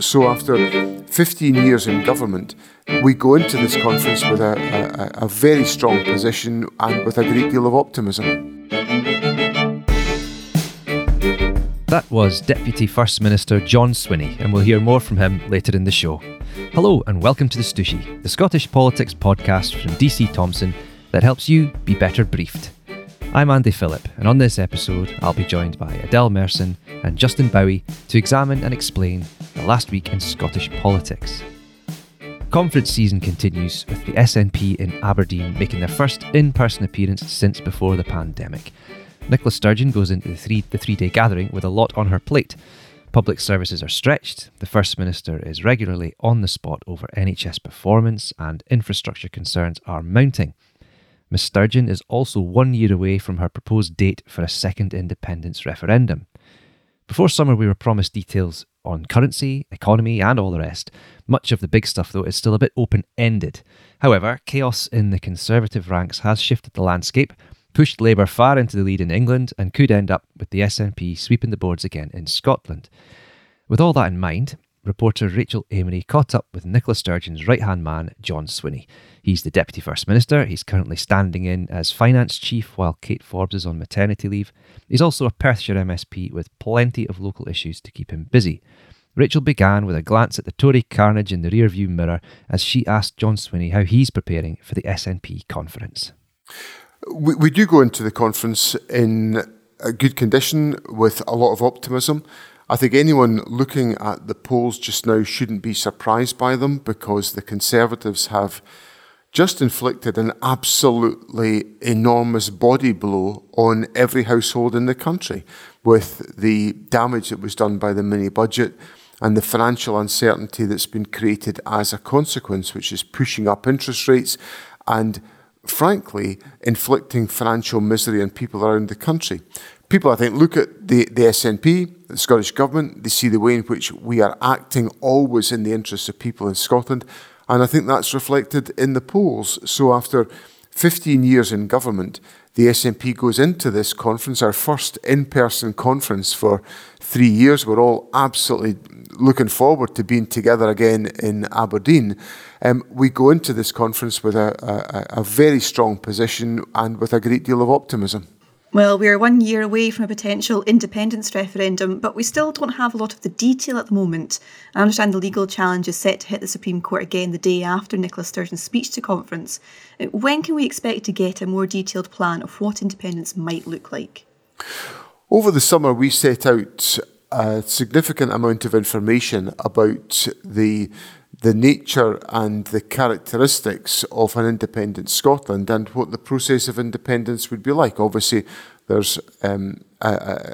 So, after 15 years in government, we go into this conference with a, a, a very strong position and with a great deal of optimism. That was Deputy First Minister John Swinney, and we'll hear more from him later in the show. Hello, and welcome to the Stooshy, the Scottish politics podcast from DC Thomson that helps you be better briefed. I'm Andy Phillip, and on this episode, I'll be joined by Adele Merson and Justin Bowie to examine and explain the last week in Scottish politics. Conference season continues with the SNP in Aberdeen making their first in person appearance since before the pandemic. Nicola Sturgeon goes into the three, the three day gathering with a lot on her plate. Public services are stretched, the First Minister is regularly on the spot over NHS performance, and infrastructure concerns are mounting. Ms Sturgeon is also one year away from her proposed date for a second independence referendum. Before summer, we were promised details on currency, economy, and all the rest. Much of the big stuff, though, is still a bit open ended. However, chaos in the Conservative ranks has shifted the landscape, pushed Labour far into the lead in England, and could end up with the SNP sweeping the boards again in Scotland. With all that in mind, reporter Rachel Amery caught up with Nicola Sturgeon's right hand man, John Swinney. He's the Deputy First Minister. He's currently standing in as Finance Chief while Kate Forbes is on maternity leave. He's also a Perthshire MSP with plenty of local issues to keep him busy. Rachel began with a glance at the Tory carnage in the rearview mirror as she asked John Swinney how he's preparing for the SNP conference. We, we do go into the conference in a good condition with a lot of optimism. I think anyone looking at the polls just now shouldn't be surprised by them because the Conservatives have just inflicted an absolutely enormous body blow on every household in the country with the damage that was done by the mini budget and the financial uncertainty that's been created as a consequence, which is pushing up interest rates and frankly, inflicting financial misery on people around the country. People, I think, look at the, the SNP, the Scottish Government, they see the way in which we are acting always in the interests of people in Scotland, and I think that's reflected in the polls. So after 15 years in government, the SNP goes into this conference, our first in person conference for three years. We're all absolutely looking forward to being together again in Aberdeen. Um, we go into this conference with a, a, a very strong position and with a great deal of optimism. Well, we're one year away from a potential independence referendum, but we still don't have a lot of the detail at the moment. I understand the legal challenge is set to hit the Supreme Court again the day after Nicola Sturgeon's speech to conference. Uh, when can we expect to get a more detailed plan of what independence might look like? Over the summer, we set out a significant amount of information about the the nature and the characteristics of an independent Scotland and what the process of independence would be like. Obviously, there's um, a,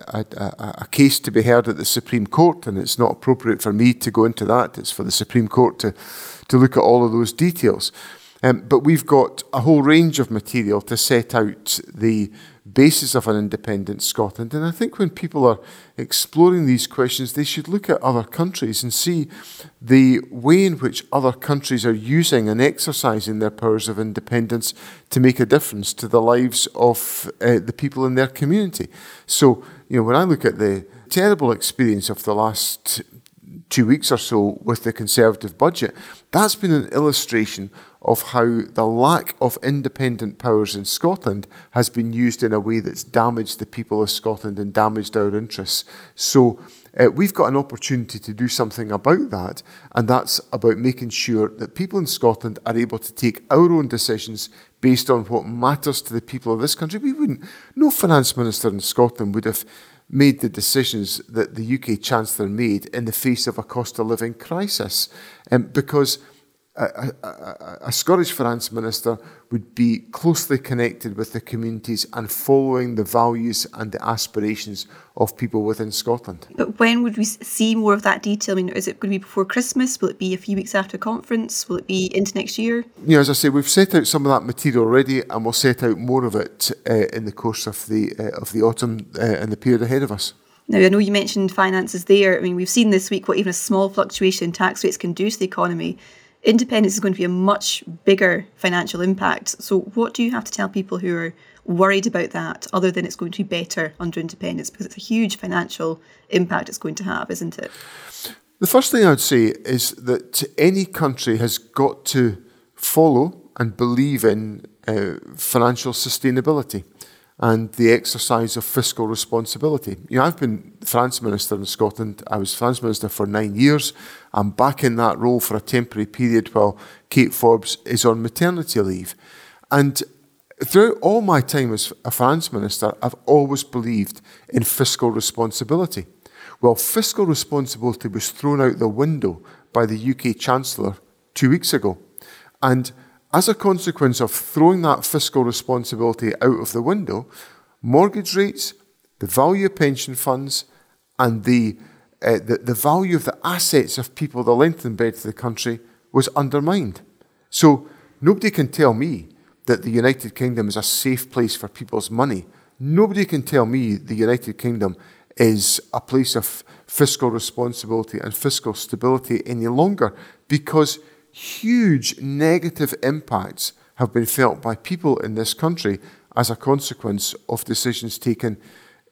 a, a, a, case to be heard at the Supreme Court, and it's not appropriate for me to go into that. It's for the Supreme Court to, to look at all of those details. Um, but we've got a whole range of material to set out the basis of an independent Scotland. And I think when people are exploring these questions, they should look at other countries and see the way in which other countries are using and exercising their powers of independence to make a difference to the lives of uh, the people in their community. So, you know, when I look at the terrible experience of the last two weeks or so with the Conservative budget, that's been an illustration of how the lack of independent powers in Scotland has been used in a way that's damaged the people of Scotland and damaged our interests. So uh, we've got an opportunity to do something about that, and that's about making sure that people in Scotland are able to take our own decisions based on what matters to the people of this country. We wouldn't, no finance minister in Scotland would have made the decisions that the UK Chancellor made in the face of a cost of living crisis, um, because a, a, a, Scottish finance minister would be closely connected with the communities and following the values and the aspirations of people within Scotland. But when would we see more of that detail? I mean, is it going to be before Christmas? Will it be a few weeks after conference? Will it be into next year? You know, as I say, we've set out some of that material already, and we'll set out more of it uh, in the course of the uh, of the autumn uh, and the period ahead of us. Now, I know you mentioned finances there. I mean, we've seen this week what even a small fluctuation in tax rates can do to the economy independence is going to be a much bigger financial impact. So, what do you have to tell people who are worried about that, other than it's going to be better under independence? Because it's a huge financial impact it's going to have, isn't it? The first thing I would say is that any country has got to follow and believe in uh, financial sustainability and the exercise of fiscal responsibility. You know, I've been finance minister in Scotland. I was finance minister for nine years. I'm back in that role for a temporary period while Kate Forbes is on maternity leave. And throughout all my time as a finance minister, I've always believed in fiscal responsibility. Well, fiscal responsibility was thrown out the window by the UK Chancellor two weeks ago. And as a consequence of throwing that fiscal responsibility out of the window, mortgage rates, the value of pension funds, and the, uh, the, the value of the assets of people that lent in bed to the country was undermined. So nobody can tell me that the United Kingdom is a safe place for people's money. Nobody can tell me the United Kingdom is a place of fiscal responsibility and fiscal stability any longer because huge negative impacts have been felt by people in this country as a consequence of decisions taken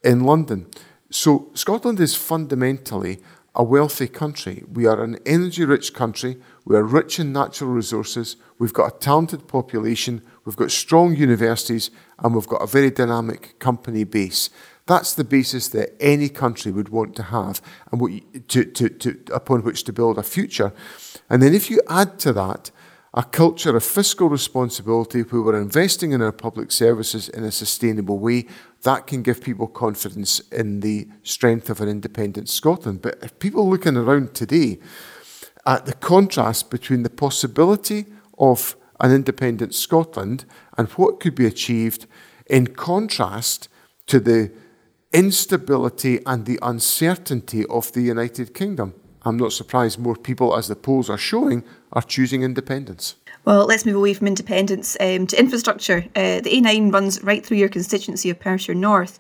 in London. So, Scotland is fundamentally a wealthy country. We are an energy rich country. We are rich in natural resources. We've got a talented population. We've got strong universities. And we've got a very dynamic company base. That's the basis that any country would want to have and to, to, to, upon which to build a future. And then if you add to that a culture of fiscal responsibility where we're investing in our public services in a sustainable way, that can give people confidence in the strength of an independent Scotland. But if people looking around today at the contrast between the possibility of an independent Scotland and what could be achieved in contrast to the instability and the uncertainty of the United Kingdom. I'm not surprised more people, as the polls are showing, are choosing independence. Well, let's move away from independence um, to infrastructure. Uh, the A9 runs right through your constituency of Perthshire North.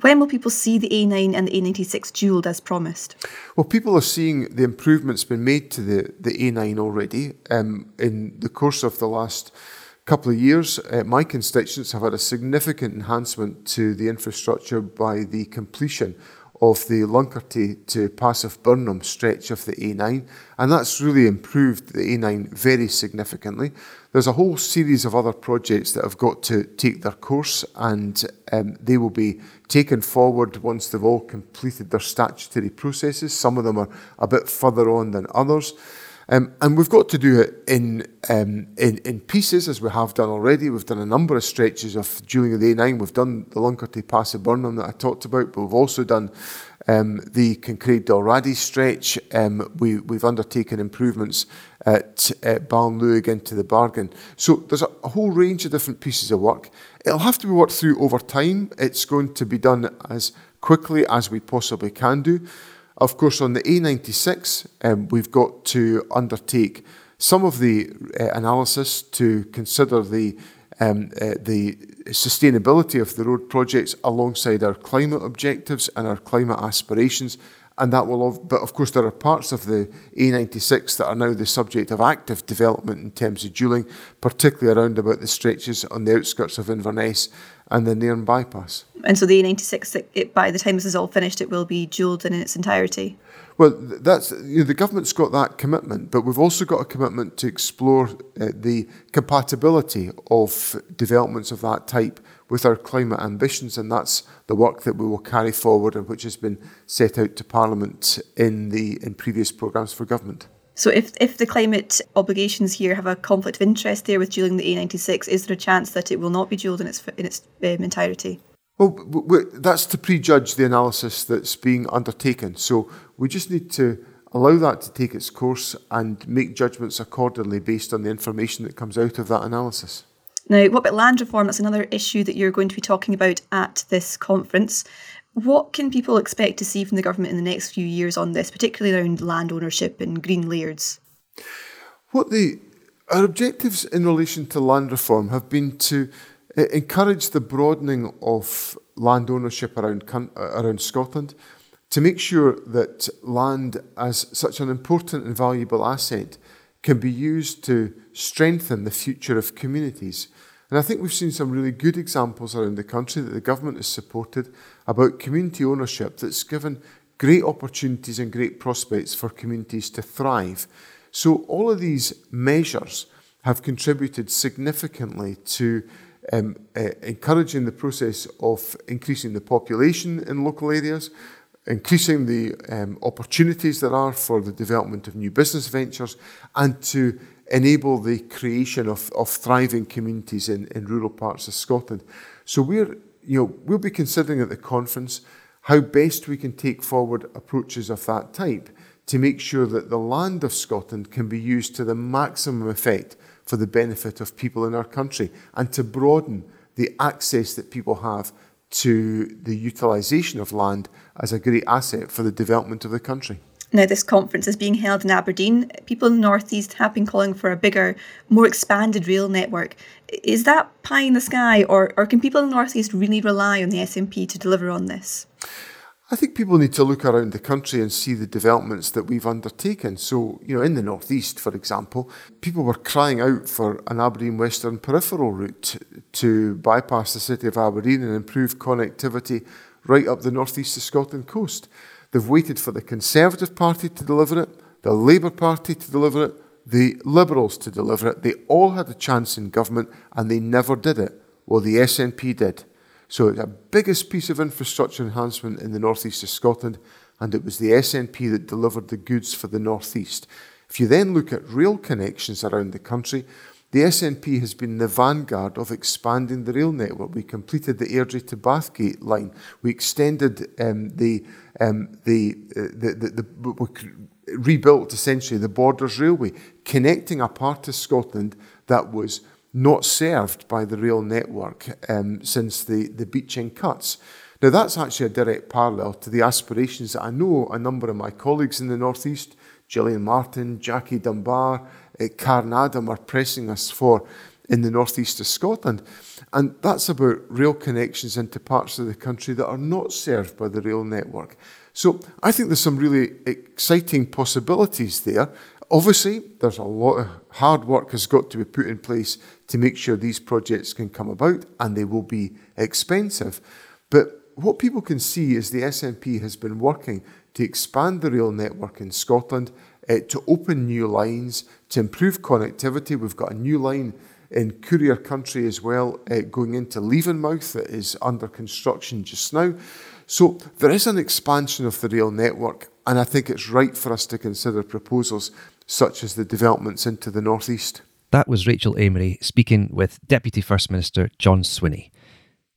When will people see the A9 and the A96 dualled as promised? Well, people are seeing the improvements been made to the, the A9 already. Um, in the course of the last couple of years, uh, my constituents have had a significant enhancement to the infrastructure by the completion of the Luncarty to Pass of Birnam stretch of the A9, and that's really improved the A9 very significantly. There's a whole series of other projects that have got to take their course, and um, they will be taken forward once they've all completed their statutory processes. Some of them are a bit further on than others. Um, and we've got to do it in, um, in, in pieces, as we have done already. We've done a number of stretches of during the A9. We've done the Luncarty of Birnam that I talked about, but we've also done um, the Kincraig Dalraddy stretch. Um, we, we've undertaken improvements at, at Ballinluig into the bargain. So there's a, a whole range of different pieces of work. It'll have to be worked through over time. It's going to be done as quickly as we possibly can do. Of course, on the A96, um, we've got to undertake some of the uh, analysis to consider the um, uh, the sustainability of the road projects alongside our climate objectives and our climate aspirations. And that will, have, but of course, there are parts of the A96 that are now the subject of active development in terms of dualling, particularly around about the stretches on the outskirts of Inverness and the Nairn bypass. And so the A96, it, by the time this is all finished, it will be dualled in its entirety. Well, that's you know, the government's got that commitment, but we've also got a commitment to explore uh, the compatibility of developments of that type with our climate ambitions, and that's the work that we will carry forward and which has been set out to Parliament in the in previous programmes for government. So, if, if the climate obligations here have a conflict of interest there with dualling the A96, is there a chance that it will not be dualled in its in its um, entirety? Well, that's to prejudge the analysis that's being undertaken. So we just need to allow that to take its course and make judgments accordingly based on the information that comes out of that analysis. Now, what about land reform? That's another issue that you're going to be talking about at this conference. What can people expect to see from the government in the next few years on this, particularly around land ownership and green lairds? What the our objectives in relation to land reform have been to uh, encourage the broadening of land ownership around uh, around Scotland, to make sure that land as such an important and valuable asset can be used to strengthen the future of communities. And I think we've seen some really good examples around the country that the government has supported about community ownership that's given great opportunities and great prospects for communities to thrive. So, all of these measures have contributed significantly to um, uh, encouraging the process of increasing the population in local areas, increasing the um, opportunities there are for the development of new business ventures, and to enable the creation of, of thriving communities in, in rural parts of Scotland. So we're, you know, we'll be considering at the conference how best we can take forward approaches of that type to make sure that the land of Scotland can be used to the maximum effect for the benefit of people in our country and to broaden the access that people have to the utilisation of land as a great asset for the development of the country. Now, this conference is being held in Aberdeen. People in the Northeast have been calling for a bigger, more expanded rail network. Is that pie in the sky, or, or can people in the Northeast really rely on the SNP to deliver on this? I think people need to look around the country and see the developments that we've undertaken. So, you know, in the Northeast, for example, people were crying out for an Aberdeen Western peripheral route to bypass the city of Aberdeen and improve connectivity right up the Northeast of Scotland coast. They've waited for the Conservative Party to deliver it, the Labour Party to deliver it, the Liberals to deliver it. They all had a chance in government and they never did it. Well, the SNP did. So it's the biggest piece of infrastructure enhancement in the northeast of Scotland, and it was the SNP that delivered the goods for the northeast. If you then look at rail connections around the country, the SNP has been the vanguard of expanding the rail network. We completed the Airdrie to Bathgate line. We extended um, the, um, the, uh, the, the, the, rebuilt essentially the Borders Railway, connecting a part of Scotland that was not served by the rail network um, since the, the Beeching cuts. Now, that's actually a direct parallel to the aspirations that I know a number of my colleagues in the Northeast, Gillian Martin, Jackie Dunbar, uh, Karen Adam are pressing us for in the northeast of Scotland. And that's about rail connections into parts of the country that are not served by the rail network. So I think there's some really exciting possibilities there. Obviously, there's a lot of hard work has got to be put in place to make sure these projects can come about, and they will be expensive. But what people can see is the SNP has been working to expand the rail network in Scotland uh, to open new lines, to improve connectivity. We've got a new line in courier country as well, uh, going into Levenmouth that is under construction just now. So there is an expansion of the rail network, and I think it's right for us to consider proposals such as the developments into the northeast. That was Rachel Amery speaking with Deputy First Minister John Swinney.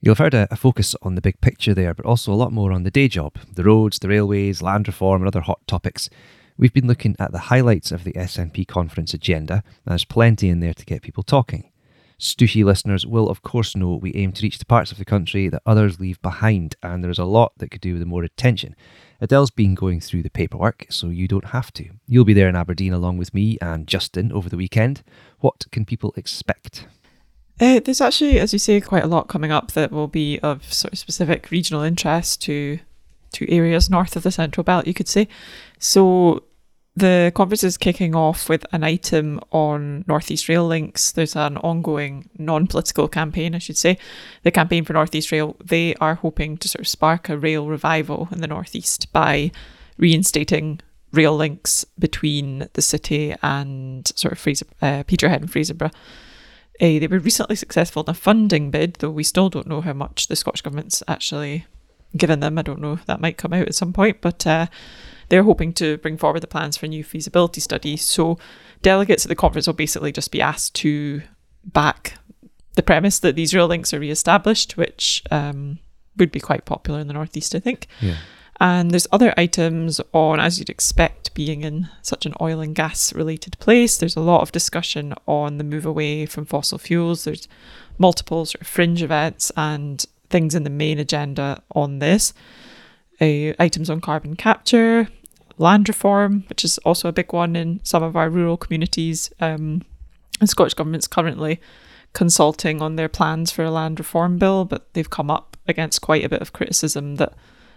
You'll have heard a, a, focus on the big picture there, but also a lot more on the day job the roads, the railways, land reform, and other hot topics. We've been looking at the highlights of the SNP conference agenda, and there's plenty in there to get people talking. Stooshy listeners will, of course, know we aim to reach the parts of the country that others leave behind, and there is a lot that could do with more attention. Adele's been going through the paperwork, so you don't have to. You'll be there in Aberdeen along with me and Justin over the weekend. What can people expect? Uh, there's actually, as you say, quite a lot coming up that will be of sort of specific regional interest to to areas north of the Central Belt, you could say. So the conference is kicking off with an item on Northeast Rail links. There's an ongoing non political campaign, I should say. The campaign for Northeast Rail, they are hoping to sort of spark a rail revival in the Northeast by reinstating rail links between the city and sort of Fraser, uh, Peterhead and Fraserburgh. Uh, they were recently successful in a funding bid, though we still don't know how much the Scottish Government's actually given them. I don't know that might come out at some point, but uh, they're hoping to bring forward the plans for a new feasibility study. So delegates at the conference will basically just be asked to back the premise that these rail links are re-established, which um, would be quite popular in the northeast, I think. Yeah. And there's other items on, as you'd expect, being in such an oil and gas related place. There's a lot of discussion on the move away from fossil fuels. There's multiple sort of fringe events and things in the main agenda on this. Uh, items on carbon capture, land reform, which is also a big one in some of our rural communities. Um, the Scottish Government's currently consulting on their plans for a land reform bill, but they've come up against quite a bit of criticism that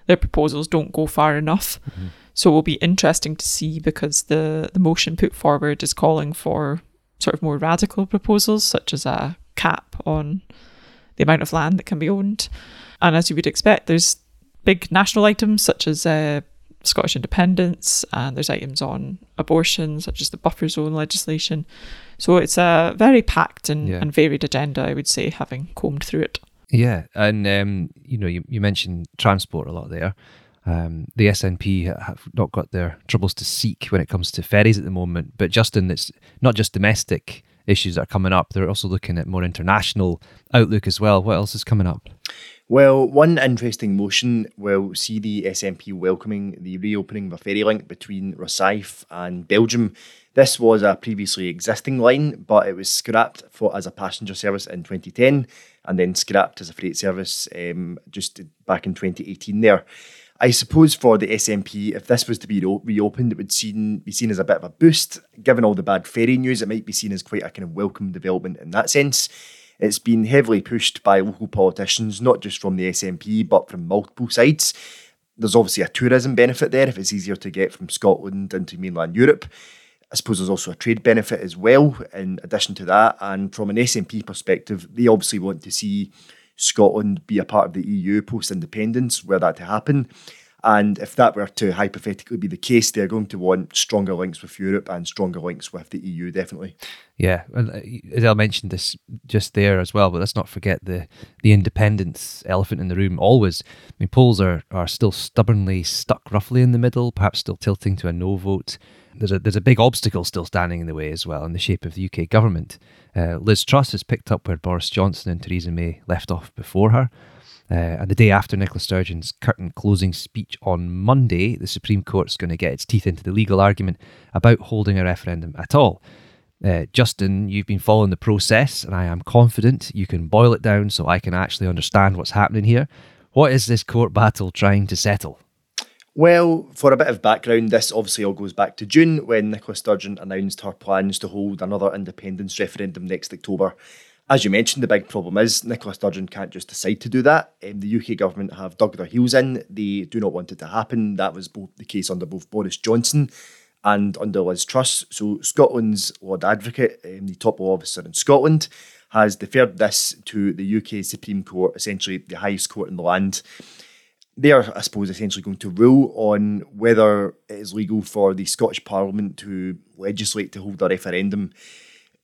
their proposals don't go far enough. Mm-hmm. So it will be interesting to see because the, the motion put forward is calling for sort of more radical proposals, such as a cap on the amount of land that can be owned. And as you would expect, there's big national items such as uh, Scottish independence, and there's items on abortion, such as the buffer zone legislation. So it's a very packed and, yeah. and varied agenda, I would say, having combed through it. Yeah, and um, you know, you, you mentioned transport a lot there. Um, the SNP have not got their troubles to seek when it comes to ferries at the moment, but Justin, it's not just domestic issues that are coming up. They're also looking at more international outlook as well. What else is coming up? Well, one interesting motion will see the SNP welcoming the reopening of a ferry link between Rosyth and Belgium. This was a previously existing line, but it was scrapped for as a passenger service in 2010 and then scrapped as a freight service um, just back in 2018 there. I suppose for the SNP, if this was to be reopened, it would seen, be seen as a bit of a boost. Given all the bad ferry news, it might be seen as quite a kind of welcome development in that sense. It's been heavily pushed by local politicians, not just from the SNP, but from multiple sides. There's obviously a tourism benefit there if it's easier to get from Scotland into mainland Europe. I suppose there's also a trade benefit as well, in addition to that. And from an SNP perspective, they obviously want to see Scotland be a part of the EU post independence, were that to happen. And if that were to hypothetically be the case, they're going to want stronger links with Europe and stronger links with the EU, definitely. Yeah, and uh, Adele mentioned this just there as well, but let's not forget the the independence elephant in the room. Always, I mean, polls are are still stubbornly stuck roughly in the middle, perhaps still tilting to a no vote. There's a there's a big obstacle still standing in the way as well, in the shape of the UK government. Uh, Liz Truss has picked up where Boris Johnson and Theresa May left off before her. Uh, and the day after Nicola Sturgeon's curtain closing speech on Monday, the Supreme Court's going to get its teeth into the legal argument about holding a referendum at all. Uh, Justin, you've been following the process, and I am confident you can boil it down so I can actually understand what's happening here. What is this court battle trying to settle? Well, for a bit of background, this obviously all goes back to June when Nicola Sturgeon announced her plans to hold another independence referendum next October. As you mentioned, the big problem is Nicola Sturgeon can't just decide to do that. Um, the UK government have dug their heels in. They do not want it to happen. That was both the case under both Boris Johnson and under Liz Truss. So Scotland's Lord Advocate, um, the top law officer in Scotland, has deferred this to the UK Supreme Court, essentially the highest court in the land. They are, I suppose, essentially going to rule on whether it is legal for the Scottish Parliament to legislate to hold a referendum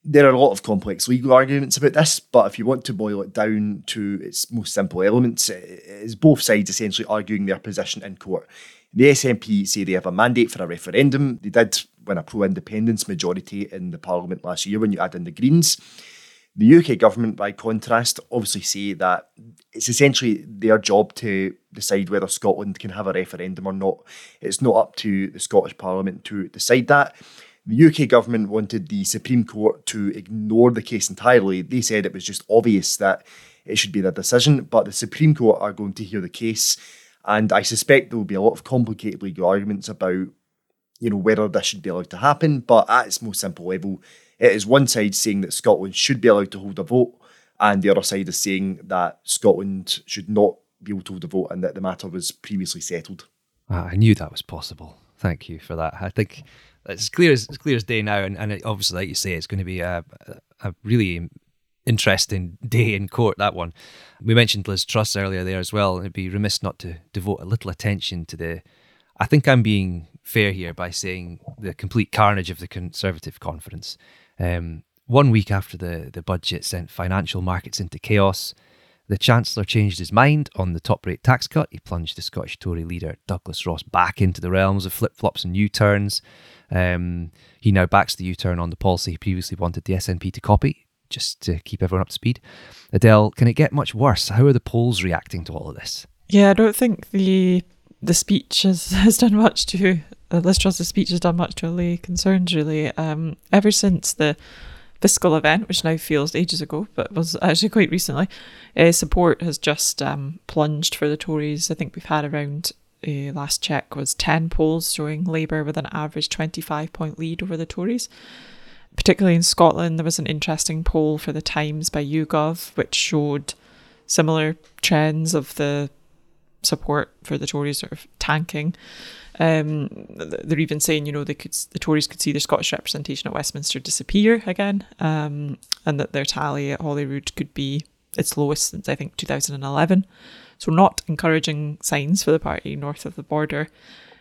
there are a lot of complex legal arguments about this, but if you want to boil it down to its most simple elements, it is both sides essentially arguing their position in court. The SNP say they have a mandate for a referendum. They did win a pro independence majority in the Parliament last year when you add in the Greens. The UK government, by contrast, obviously say that it's essentially their job to decide whether Scotland can have a referendum or not. It's not up to the Scottish Parliament to decide that. The UK government wanted the Supreme Court to ignore the case entirely. They said it was just obvious that it should be their decision, but the Supreme Court are going to hear the case, and I suspect there will be a lot of complicated legal arguments about, you know, whether this should be allowed to happen. But at its most simple level, it is one side saying that Scotland should be allowed to hold a vote, and the other side is saying that Scotland should not be able to hold a vote, and that the matter was previously settled. Ah, I knew that was possible. Thank you for that. I think it's clear as clear as day now, and, and it, obviously, like you say, it's going to be a, a really interesting day in court. That one. We mentioned Liz Truss earlier there as well. It'd be remiss not to devote a little attention to the. I think I'm being fair here by saying the complete carnage of the Conservative conference. Um, one week after the, the budget sent financial markets into chaos, the Chancellor changed his mind on the top rate tax cut. He plunged the Scottish Tory leader Douglas Ross back into the realms of flip flops and U turns. Um, he now backs the U turn on the policy he previously wanted the SNP to copy, just to keep everyone up to speed. Adele, can it get much worse? How are the polls reacting to all of this? Yeah, I don't think the the speech has, has done much to uh, Liz Truss's speech has done much to allay concerns. Really, um, ever since the fiscal event, which now feels ages ago, but was actually quite recently, uh, support has just um, plunged for the Tories. I think we've had around uh, last check was 10 polls showing Labour with an average 25 point lead over the Tories. Particularly in Scotland, there was an interesting poll for the Times by YouGov, which showed similar trends of the support for the Tories sort of tanking. Um, they're even saying, you know, they could the Tories could see their Scottish representation at Westminster disappear again, um, and that their tally at Holyrood could be its lowest since I think 2011. So, not encouraging signs for the party north of the border.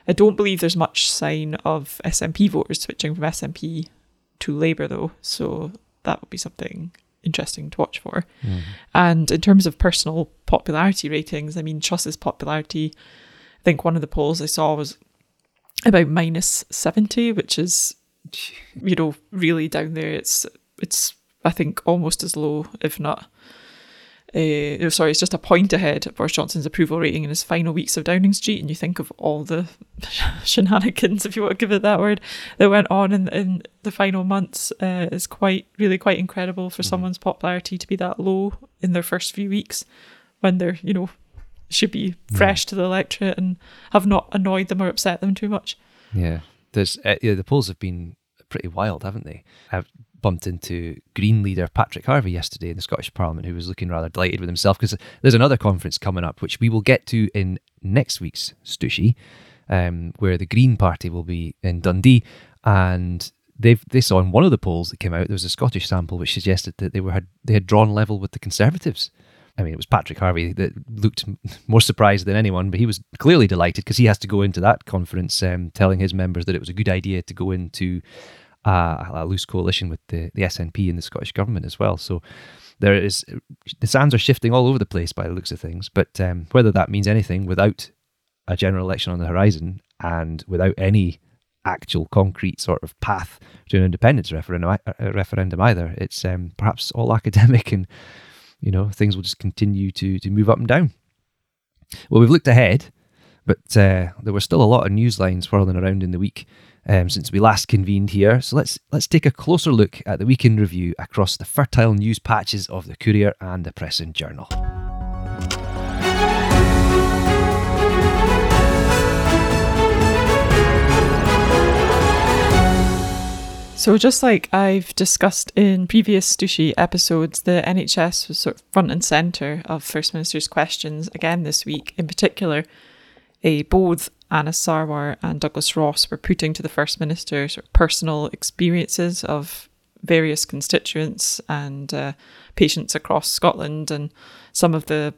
I don't believe there's much sign of SNP voters switching from SNP to Labour, though. So that would be something interesting to watch for. Mm. And in terms of personal popularity ratings, I mean, Truss's popularity, think one of the polls I saw was about minus 70, which is, you know, really down there. It's, it's, I think, almost as low, if not uh, sorry, it's just a point ahead of Boris Johnson's approval rating in his final weeks of Downing Street, and you think of all the shenanigans, if you want to give it that word, that went on in, in the final months. Uh, is quite, really, quite incredible for mm. someone's popularity to be that low in their first few weeks, when they're, you know, should be fresh to the electorate and have not annoyed them or upset them too much. Yeah, there's uh, yeah, the polls have been pretty wild, haven't they? I've bumped into Green leader Patrick Harvie yesterday in the Scottish Parliament, who was looking rather delighted with himself because there's another conference coming up, which we will get to in next week's Stooshy, um, where the Green Party will be in Dundee. And they've they saw in one of the polls that came out, there was a Scottish sample which suggested that they were had they had drawn level with the Conservatives. I mean, it was Patrick Harvie that looked more surprised than anyone, but he was clearly delighted because he has to go into that conference um, telling his members that it was a good idea to go into uh, a loose coalition with the, the SNP and the Scottish government as well. So there is the sands are shifting all over the place by the looks of things. But um, whether that means anything without a general election on the horizon and without any actual concrete sort of path to an independence referendum, uh, referendum either, it's um, perhaps all academic and you know things will just continue to to move up and down. Well, we've looked ahead, but uh, there were still a lot of news lines whirling around in the week um, since we last convened here. So let's let's take a closer look at the weekend review across the fertile news patches of the Courier and the Press and Journal. So, just like I've discussed in previous Stooshy episodes, the NHS was sort of front and centre of First Minister's questions again this week. In particular, a both Anas Sarwar and Douglas Ross were putting to the First Minister sort of personal experiences of various constituents and uh, patients across Scotland and some of the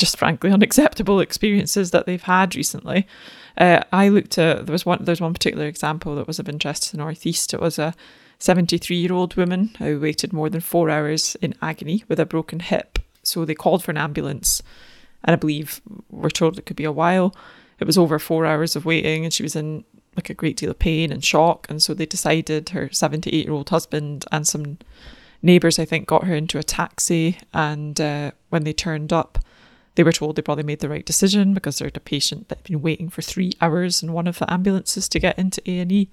just frankly unacceptable experiences that they've had recently. Uh, I looked at there was one there's one particular example that was of interest to the northeast. It was a 73 year old woman who waited more than four hours in agony with a broken hip. So they called for an ambulance, and I believe we're told it could be a while it was over four hours of waiting and she was in like a great deal of pain and shock. And so they decided her 78 year old husband and some neighbours, I think, got her into a taxi. And uh, when they turned up, they were told they probably made the right decision because they're a patient that had been waiting for three hours in one of the ambulances to get into A&E.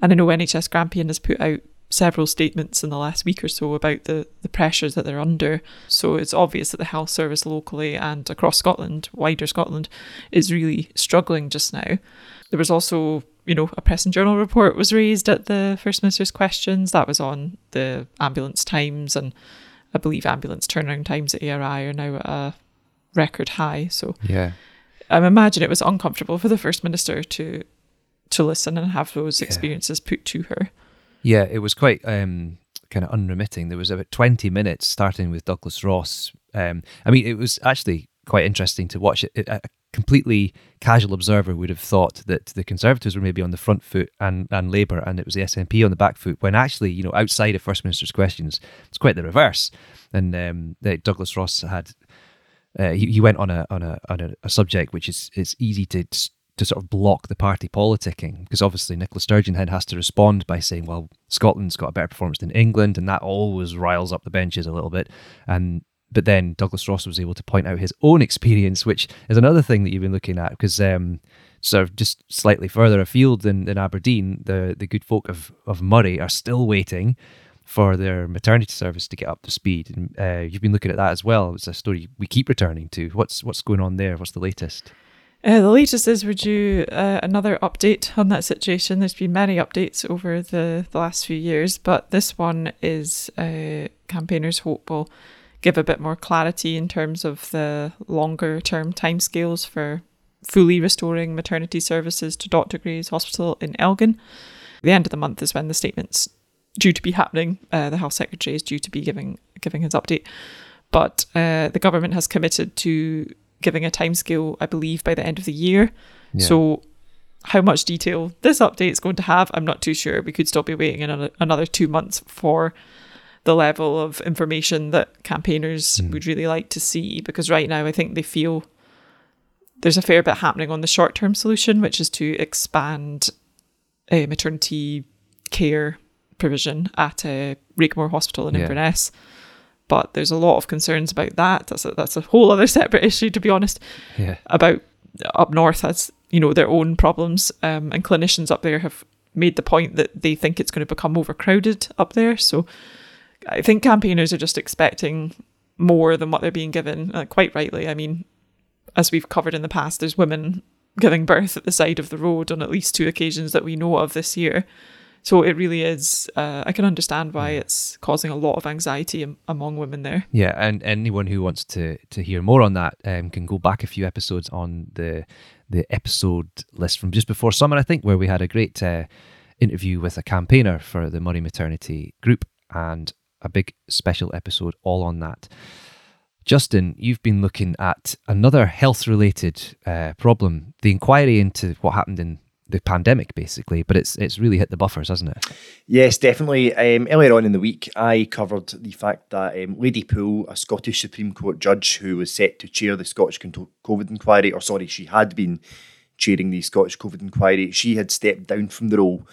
And I know NHS Grampian has put out several statements in the last week or so about the, the pressures that they're under. So it's obvious that the health service locally and across Scotland, wider Scotland, is really struggling just now. There was also, you know, a press and journal report was raised at the First Minister's questions. That was on the ambulance times and I believe ambulance turnaround times at ARI are now at a record high. So yeah. I imagine it was uncomfortable for the First Minister to to listen and have those experiences yeah. put to her. Yeah, it was quite um, kind of unremitting. There was about 20 minutes starting with Douglas Ross. Um, I mean, it was actually quite interesting to watch it. A completely casual observer would have thought that the Conservatives were maybe on the front foot and, and Labour, and it was the SNP on the back foot, when actually, you know, outside of First Minister's questions, it's quite the reverse. And um, Douglas Ross had. Uh, he, he went on a on a on a, a subject which is is easy to to sort of block the party politicking because obviously Nicola Sturgeon then has to respond by saying, well, Scotland's got a better performance than England, and that always riles up the benches a little bit. And but then Douglas Ross was able to point out his own experience, which is another thing that you've been looking at because um, sort of just slightly further afield than, than Aberdeen, the the good folk of of Moray are still waiting for their maternity service to get up to speed. And uh, you've been looking at that as well. It's a story we keep returning to. What's what's going on there? What's the latest? Uh, the latest is we're due uh, another update on that situation. There's been many updates over the, the last few years, but this one is uh, campaigners hope will give a bit more clarity in terms of the longer term timescales for fully restoring maternity services to Dr. Gray's Hospital in Elgin. The end of the month is when the statement's due to be happening. Uh, the health secretary is due to be giving giving his update, but uh, the government has committed to giving a timescale, I believe, by the end of the year. Yeah. So how much detail this update is going to have, I'm not too sure. We could still be waiting another, another two months for the level of information that campaigners mm. would really like to see because right now I think they feel there's a fair bit happening on the short term solution, which is to expand a maternity care provision at a Raigmore Hospital in yeah. Inverness. But there's a lot of concerns about that. That's a, that's a whole other separate issue, to be honest. Yeah. About up north has you know their own problems, um, and clinicians up there have made the point that they think it's going to become overcrowded up there. So I think campaigners are just expecting more than what they're being given, uh, quite rightly. I mean, as we've covered in the past, there's women giving birth at the side of the road on at least two occasions that we know of this year. So it really is. Uh, I can understand why it's causing a lot of anxiety among women there. Yeah, and anyone who wants to to hear more on that um, can go back a few episodes on the the episode list from just before summer, I think, where we had a great uh, interview with a campaigner for the Moray Maternity Group, and a big special episode all on that. Justin, you've been looking at another health related uh, problem, the inquiry into what happened in the pandemic, basically, but it's it's really hit the buffers, hasn't it? Yes, definitely. Um, earlier on in the week, I covered the fact that um, Lady Poole, a Scottish Supreme Court judge who was set to chair the Scottish COVID inquiry, or sorry, she had been chairing the Scottish COVID inquiry, she had stepped down from the role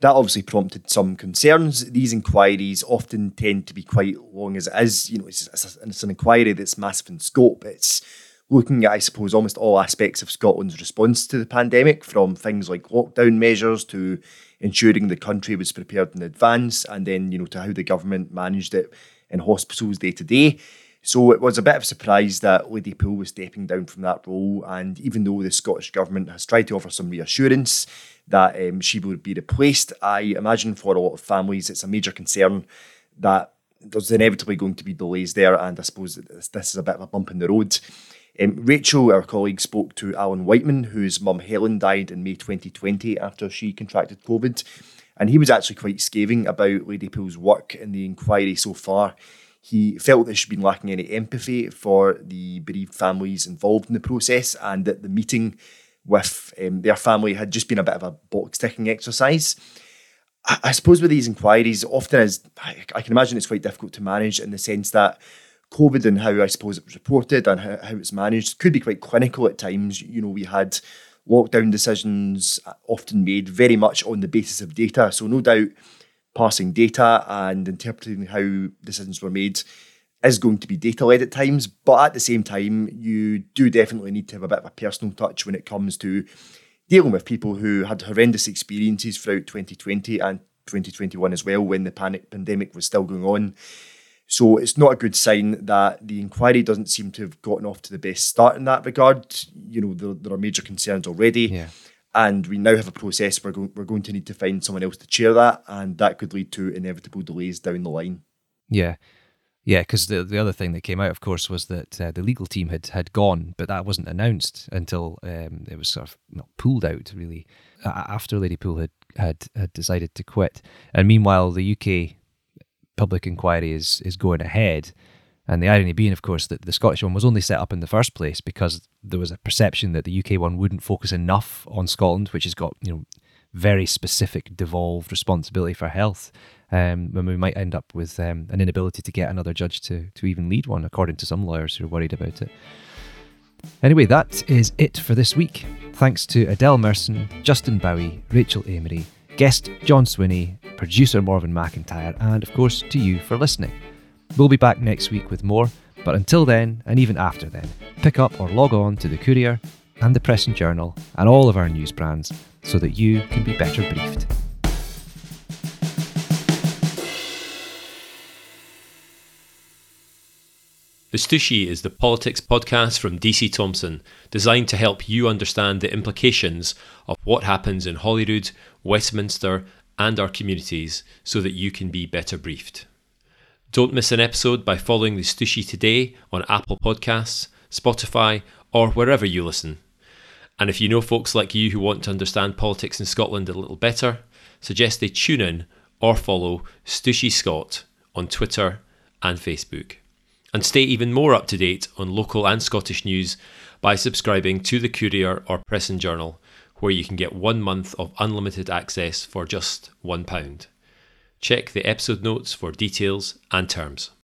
that obviously prompted some concerns. These inquiries often tend to be quite long as it is. You know, it's, it's, an inquiry that's massive in scope. It's looking at, I suppose, almost all aspects of Scotland's response to the pandemic, from things like lockdown measures to ensuring the country was prepared in advance, and then, you know, to how the government managed it in hospitals day to day. So it was a bit of a surprise that Lady Poole was stepping down from that role. And even though the Scottish Government has tried to offer some reassurance, that um, she would be replaced. I imagine for a lot of families, it's a major concern that there's inevitably going to be delays there, and I suppose this is a bit of a bump in the road. Um, Rachel, our colleague, spoke to Alan Whiteman, whose mum Helen died in May 2020 after she contracted COVID. And he was actually quite scathing about Lady Poole's work in the inquiry so far. He felt that she'd been lacking any empathy for the bereaved families involved in the process, and that the meeting with um, their family had just been a bit of a box ticking exercise. I, suppose with these inquiries, often as I, can imagine it's quite difficult to manage in the sense that COVID and how I suppose it was reported and how, how it's managed could be quite clinical at times. You know, we had lockdown decisions often made very much on the basis of data. So, no doubt, passing data and interpreting how decisions were made is going to be data led at times, but at the same time, you do definitely need to have a bit of a personal touch when it comes to dealing with people who had horrendous experiences throughout 2020 and 2021 as well, when the panic pandemic was still going on. So it's not a good sign that the inquiry doesn't seem to have gotten off to the best start in that regard. You know, there, there are major concerns already. Yeah. And we now have a process where we're, we're going to need to find someone else to chair that, and that could lead to inevitable delays down the line. Yeah. Yeah, because the the other thing that came out, of course, was that uh, the legal team had had gone, but that wasn't announced until um, it was sort of not pulled out really after Lady Poole had, had had decided to quit. And meanwhile, the UK public inquiry is is going ahead. And the irony being, of course, that the Scottish one was only set up in the first place because there was a perception that the UK one wouldn't focus enough on Scotland, which has got you know very specific devolved responsibility for health um, when we might end up with um, an inability to get another judge to, to even lead one, according to some lawyers who are worried about it. Anyway, that is it for this week. Thanks to Adele Merson, Justin Bowie, Rachel Amery, guest John Swinney, producer Morven McIntyre, and of course to you for listening. We'll be back next week with more, but until then, and even after then, pick up or log on to the Courier and the Press and Journal and all of our news brands so that you can be better briefed. The Stooshy is the politics podcast from DC Thomson, designed to help you understand the implications of what happens in Holyrood, Westminster, and our communities so that you can be better briefed. Don't miss an episode by following the Stooshy today on Apple Podcasts, Spotify, or wherever you listen. And if you know folks like you who want to understand politics in Scotland a little better, suggest they tune in or follow Stooshy Scott on Twitter and Facebook and stay even more up to date on local and Scottish news by subscribing to the Courier or Press and Journal, where you can get one month of unlimited access for just £1. Check the episode notes for details and terms.